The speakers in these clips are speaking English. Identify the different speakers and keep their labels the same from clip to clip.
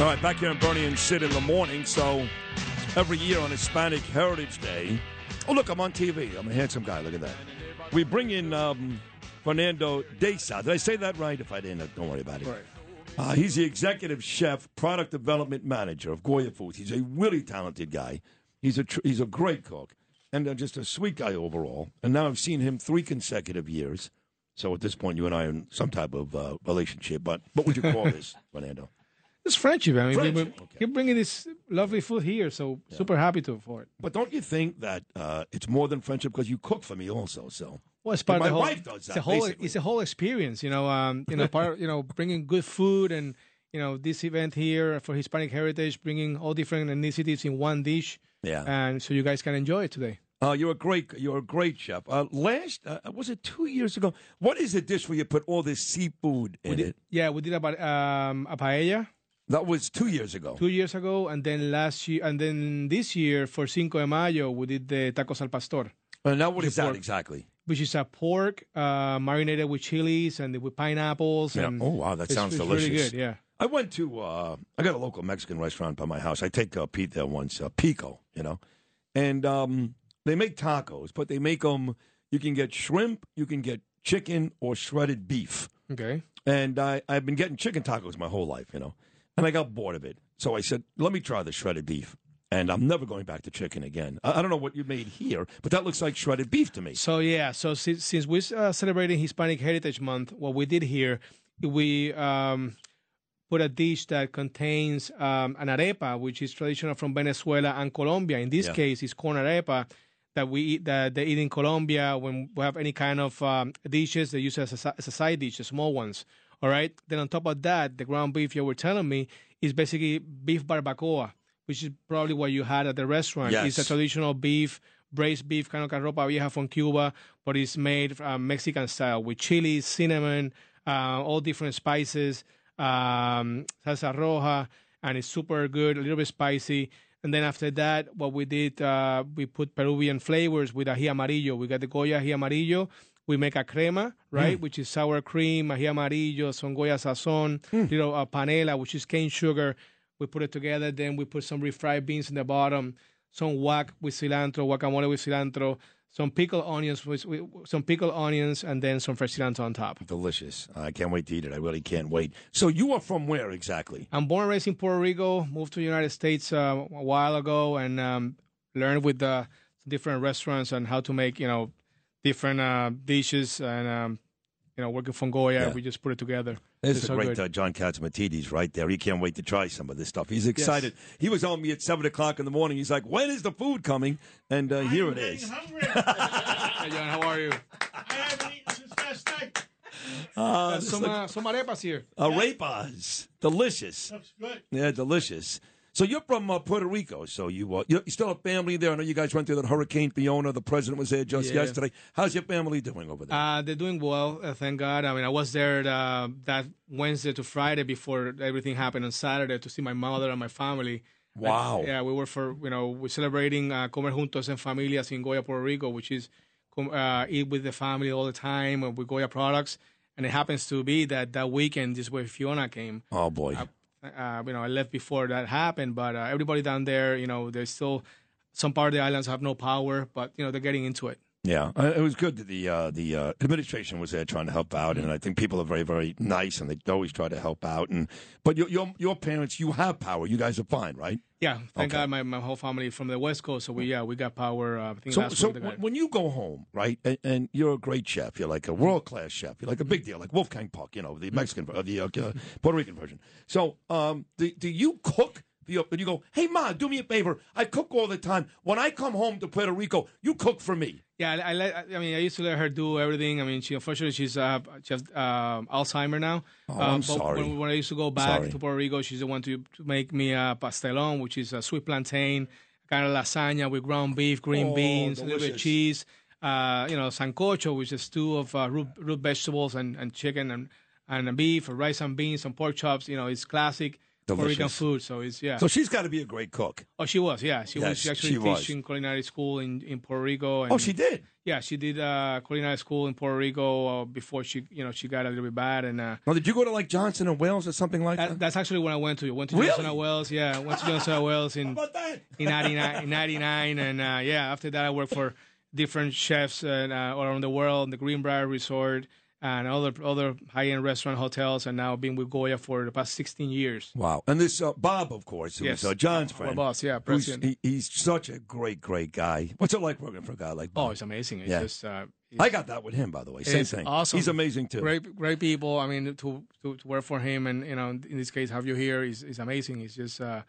Speaker 1: All right, back here in Bernie and Sid in the morning. So every year on Hispanic Heritage Day, oh look, I'm on TV. I'm a handsome guy. Look at that. We bring in um, Fernando Desa. Did I say that right? If I didn't, don't worry about it. Uh, he's the executive chef, product development manager of Goya Foods. He's a really talented guy. He's a tr- he's a great cook and uh, just a sweet guy overall. And now I've seen him three consecutive years. So at this point, you and I are in some type of uh, relationship. But what would you call this, Fernando?
Speaker 2: It's friendship. I mean,
Speaker 1: Friendship,
Speaker 2: we,
Speaker 1: okay.
Speaker 2: you're bringing this lovely food here, so super happy to for it.
Speaker 1: But don't you think that uh, it's more than friendship because you cook for me also? So
Speaker 2: Well, it's part
Speaker 1: my
Speaker 2: the whole.
Speaker 1: wife does
Speaker 2: it's
Speaker 1: that,
Speaker 2: a whole.
Speaker 1: basically.
Speaker 2: It's a whole experience. You know. Um. You know. Part. You know. Bringing good food and you know this event here for Hispanic Heritage, bringing all different ethnicities in one dish.
Speaker 1: Yeah.
Speaker 2: And so you guys can enjoy it today.
Speaker 1: Uh, you're a great, you're a great chef. Uh, last, uh, was it two years ago? What is the dish where you put all this seafood in
Speaker 2: We
Speaker 1: it?
Speaker 2: yeah, we did about um, a paella
Speaker 1: That was two years ago.
Speaker 2: two years ago, and then last year, and then this year for Cinco de Mayo, we did the tacos al pastor.
Speaker 1: And now what is that
Speaker 2: pork.
Speaker 1: exactly?
Speaker 2: which is a pork uh, marinated with chilies and with pineapples.
Speaker 1: Yeah.
Speaker 2: And
Speaker 1: Oh, wow, that sounds
Speaker 2: it's
Speaker 1: delicious.
Speaker 2: Really good, yeah.
Speaker 1: I went to, uh, I got a local Mexican restaurant by my house. I take uh, Pete there once, uh, Pico, you know, and um, they make tacos, but they make them. You can get shrimp, you can get chicken or shredded beef.
Speaker 2: Okay.
Speaker 1: And I, I've been getting chicken tacos my whole life, you know, and I got bored of it. So I said, let me try the shredded beef. And I'm never going back to chicken again. I, I don't know what you made here, but that looks like shredded beef to me.
Speaker 2: So yeah, so since, since we're uh, celebrating Hispanic Heritage Month, what we did here, we um, put a dish that contains um, an arepa, which is traditional from Venezuela and Colombia. In this
Speaker 1: Yeah.
Speaker 2: case, it's corn arepa that we eat that they eat in Colombia when we have any kind of um, dishes. They use it as a, as a side dish, the small ones. All right. Then on top of that, the ground beef you were telling me is basically beef barbacoa, which is probably what you had at the restaurant. Yes. It's a traditional beef, braised beef, kind of ropa vieja from Cuba, but it's made uh, Mexican style with chilies, cinnamon, uh, all different spices, um, salsa roja, and it's super good, a little bit spicy. And then after that, what we did, uh, we put Peruvian flavors with ají amarillo. We got the Goya ají amarillo. We make a crema, right, which is sour cream, ají amarillo, some Goya sazon, little uh, panela, which is cane sugar. We put it together. Then we put some refried beans in the bottom, some guac with cilantro, guacamole with cilantro, some pickled onions with, with some pickled onions, and then some fresh cilantro on top.
Speaker 1: Delicious. I can't wait to eat it. I really can't wait. So you are from where exactly?
Speaker 2: I'm born and raised in Puerto Rico. Moved to the United States uh, a while ago, and um, learned with the different restaurants and how to make you know different uh, dishes. And um, you know, working from Goya,
Speaker 1: Yeah.
Speaker 2: we just put it together.
Speaker 1: There's
Speaker 2: It's
Speaker 1: the
Speaker 2: so
Speaker 1: great uh, John Catsimatidis right there. He can't wait to try some of this stuff. He's excited. He was on me at 7 o'clock in the morning. He's like, when is the food coming? And uh, here it is.
Speaker 2: Hey, John, how are you?
Speaker 3: I haven't eaten since last night.
Speaker 1: Uh,
Speaker 2: Uh, some uh, some arepas here.
Speaker 1: arepas. Delicious.
Speaker 3: Looks good.
Speaker 1: Yeah, delicious. So you're from uh, Puerto Rico. So you uh, you still have family there. I know you guys went through that Hurricane Fiona. The president was there just
Speaker 2: Yeah.
Speaker 1: yesterday. How's your family doing over there?
Speaker 2: Uh, they're doing well, uh, thank God. I mean, I was there uh, that Wednesday to Friday before everything happened on Saturday to see my mother and my family.
Speaker 1: Wow.
Speaker 2: yeah, we were for you know we're celebrating uh, Comer Juntos en Familias in Goya, Puerto Rico, which is uh, eat with the family all the time with Goya products. And it happens to be that that weekend is where Fiona came.
Speaker 1: oh boy.
Speaker 2: Uh, you know, I left before that happened, but uh, everybody down there, you know, there's still some part of the islands have no power, but you know they're getting into it.
Speaker 1: Yeah, uh, it was good that the uh, the uh, administration was there trying to help out, and I think people are very very nice, and they always try to help out. And but your your, your parents, you have power. You guys are fine, right?
Speaker 2: Yeah, thank
Speaker 1: Okay.
Speaker 2: God my, my whole family from the West Coast, so we yeah we got power. Uh, I think
Speaker 1: So so
Speaker 2: week they got it.
Speaker 1: when you go home, right, and, and you're a great chef, you're like a world class chef, you're like a big deal, like Wolfgang Puck, you know, the Mexican, uh, the uh, Puerto Rican version. So um, do do you cook the, you go, hey, Ma, do me a favor. I cook all the time. When I come home to Puerto Rico, you cook for me.
Speaker 2: Yeah, I, I, let, I mean, I used to let her do everything. I mean, she unfortunately she's uh, she has um, Alzheimer now.
Speaker 1: Oh,
Speaker 2: Um,
Speaker 1: I'm sorry.
Speaker 2: When, when I used to go back
Speaker 1: Sorry.
Speaker 2: to Puerto Rico, she's the one to, to make me a pastelon, which is a sweet plantain, kind of lasagna with ground beef, green
Speaker 1: Oh,
Speaker 2: beans, a little bit of cheese. Uh, you know, sancocho, which is stew of uh, root, root vegetables and, and chicken and and beef, or rice and beans, and pork chops. You know, it's classic Puerto Rican food. So it's yeah.
Speaker 1: So she's got to be a great cook.
Speaker 2: oh, she was yeah. She
Speaker 1: Yes,
Speaker 2: was she actually
Speaker 1: she was.
Speaker 2: teaching culinary school in, in Puerto Rico. And,
Speaker 1: Oh, she did.
Speaker 2: yeah, she did uh, culinary school in Puerto Rico uh, before she, you know, she got a little bit bad, and uh,
Speaker 1: Now, did you go to like Johnson and Wales or something like that?
Speaker 2: that, that's actually when I went to. I went to
Speaker 1: Really?
Speaker 2: Johnson and Wales. Yeah, I went to Johnson and Wales in
Speaker 1: How about that?
Speaker 2: in '99, in '99, and uh, yeah, after that I worked for different chefs uh, uh, all around the world, the Greenbrier Resort and other other high end restaurant hotels, and now been with Goya for the past 16 years.
Speaker 1: Wow. And this uh, Bob, of course, who
Speaker 2: Yes.
Speaker 1: uh, John's friend.
Speaker 2: boss, yeah, president.
Speaker 1: he, he's such a great, great guy. What's it like working for a guy like Bob?
Speaker 2: Oh, it's amazing. It's
Speaker 1: Yeah.
Speaker 2: just uh,
Speaker 1: I got that with him, by the way. Same
Speaker 2: It's
Speaker 1: thing.
Speaker 2: awesome.
Speaker 1: He's amazing too.
Speaker 2: Great, great people. I mean, to, to to work for him, and you know, in this case, have you here is is amazing. It's just uh,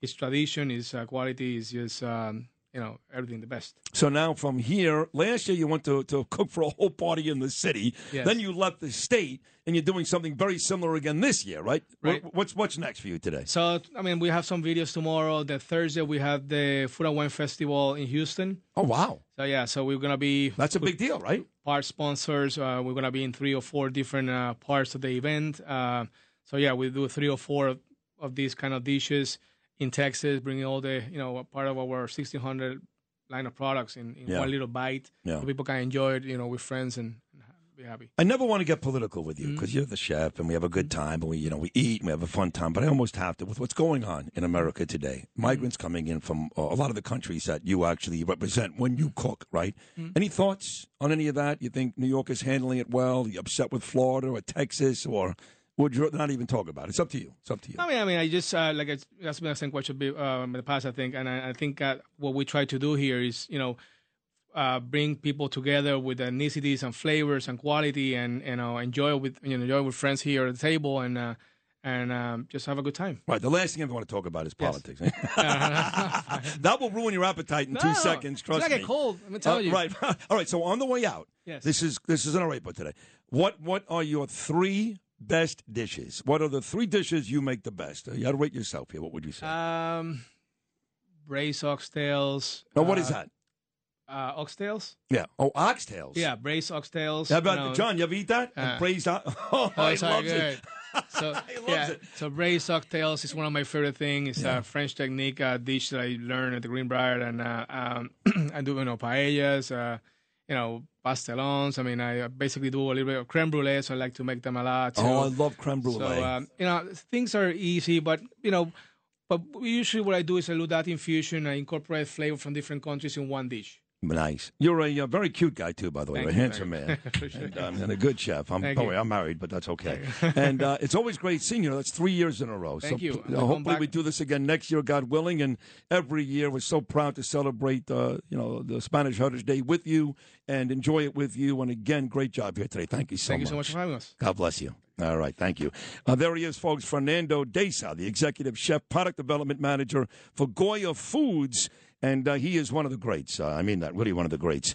Speaker 2: it's tradition, it's uh, quality, it's just um, you know everything the best.
Speaker 1: So now from here, last year you went to, to cook for a whole party in the city.
Speaker 2: Yes.
Speaker 1: Then you left the state, and you're doing something very similar again this year, right?
Speaker 2: Right.
Speaker 1: What- What's what's next for you today?
Speaker 2: So I mean, we have some videos tomorrow. The Thursday we have the Food and Wine Festival in Houston.
Speaker 1: Oh wow,
Speaker 2: So yeah, so we're gonna be
Speaker 1: that's a big deal, right?
Speaker 2: part sponsors. Uh, we're gonna be in three or four different uh, parts of the event. Uh, so yeah, we do three or four of, of these kind of dishes in Texas, bringing all the you know part of our 1600 line of products in, in
Speaker 1: Yeah.
Speaker 2: one little bite,
Speaker 1: Yeah.
Speaker 2: so people can enjoy it, you know, with friends and be happy.
Speaker 1: I never want to get political with
Speaker 2: Mm-hmm.
Speaker 1: you because you're the chef, and we have a good time, and we you know we eat, and we have a fun time. But I almost have to with what's going on in America today. Migrants
Speaker 2: Mm-hmm.
Speaker 1: coming in from uh, a lot of the countries that you actually represent when you cook, right?
Speaker 2: Mm-hmm.
Speaker 1: Any thoughts on any of that? You think New York is handling it well? You upset with Florida or Texas, or would you not even talk about it? It's up to you. It's up to you.
Speaker 2: I mean, I mean, I just uh, like it's, that's been the same question uh, in the past, I think, and I, I think uh, what we try to do here is, you know, uh, bring people together with ethnicities and flavors and quality, and you know, enjoy with you know, enjoy with friends here at the table, and uh, and um, just have a good time.
Speaker 1: Right. The last thing I want to talk about is
Speaker 2: Yes.
Speaker 1: politics. that will ruin your appetite in two
Speaker 2: No,
Speaker 1: seconds. Trust
Speaker 2: it's not
Speaker 1: me.
Speaker 2: get cold. I'm telling
Speaker 1: Uh,
Speaker 2: you.
Speaker 1: Right. All right. So on the way out,
Speaker 2: Yes.
Speaker 1: this is this is an arepa today. What what are your three best dishes? What are the three dishes you make the best? You got to rate yourself here. What would you say?
Speaker 2: Um, braised oxtails.
Speaker 1: now, what is
Speaker 2: uh,
Speaker 1: that?
Speaker 2: Uh, oxtails.
Speaker 1: Yeah. Oh, oxtails.
Speaker 2: Yeah, braised oxtails.
Speaker 1: How about
Speaker 2: you know.
Speaker 1: John? You ever eat that?
Speaker 2: Uh,
Speaker 1: braised Oh,
Speaker 2: Oh,
Speaker 1: he loves
Speaker 2: good.
Speaker 1: it.
Speaker 2: So yeah,
Speaker 1: it.
Speaker 2: so braised oxtails is one of my favorite things. It's
Speaker 1: Yeah.
Speaker 2: a French technique uh, dish that I learned at the Greenbrier, and uh, um, I do you know paellas, uh, you know pastelons. I mean, I basically do a little bit of creme brulee, so I like to make them a lot. Too.
Speaker 1: Oh, I love creme brulee.
Speaker 2: So um, you know, things are easy, but you know, but usually what I do is I do that infusion. I incorporate flavor from different countries in one dish.
Speaker 1: Nice. You're a, uh very cute guy too, by the way.
Speaker 2: Thank
Speaker 1: a
Speaker 2: you,
Speaker 1: handsome man, and, um, and a good chef. I'm,
Speaker 2: Thank
Speaker 1: by the I'm married, but that's okay. and uh, it's always great seeing you. That's three years in a row.
Speaker 2: Thank
Speaker 1: so,
Speaker 2: you.
Speaker 1: uh, hopefully, we do this again next year, God willing. And every year, we're so proud to celebrate, uh, you know, the Spanish Heritage Day with you and enjoy it with you. And again, great job here today. Thank you so
Speaker 2: Thank
Speaker 1: much.
Speaker 2: you so much for having us.
Speaker 1: God bless you. All right, thank you. Uh, there he is, folks. Fernando Desa, the executive chef, product development manager for Goya Foods, and uh, he is one of the greats. Uh, I mean that, really one of the greats.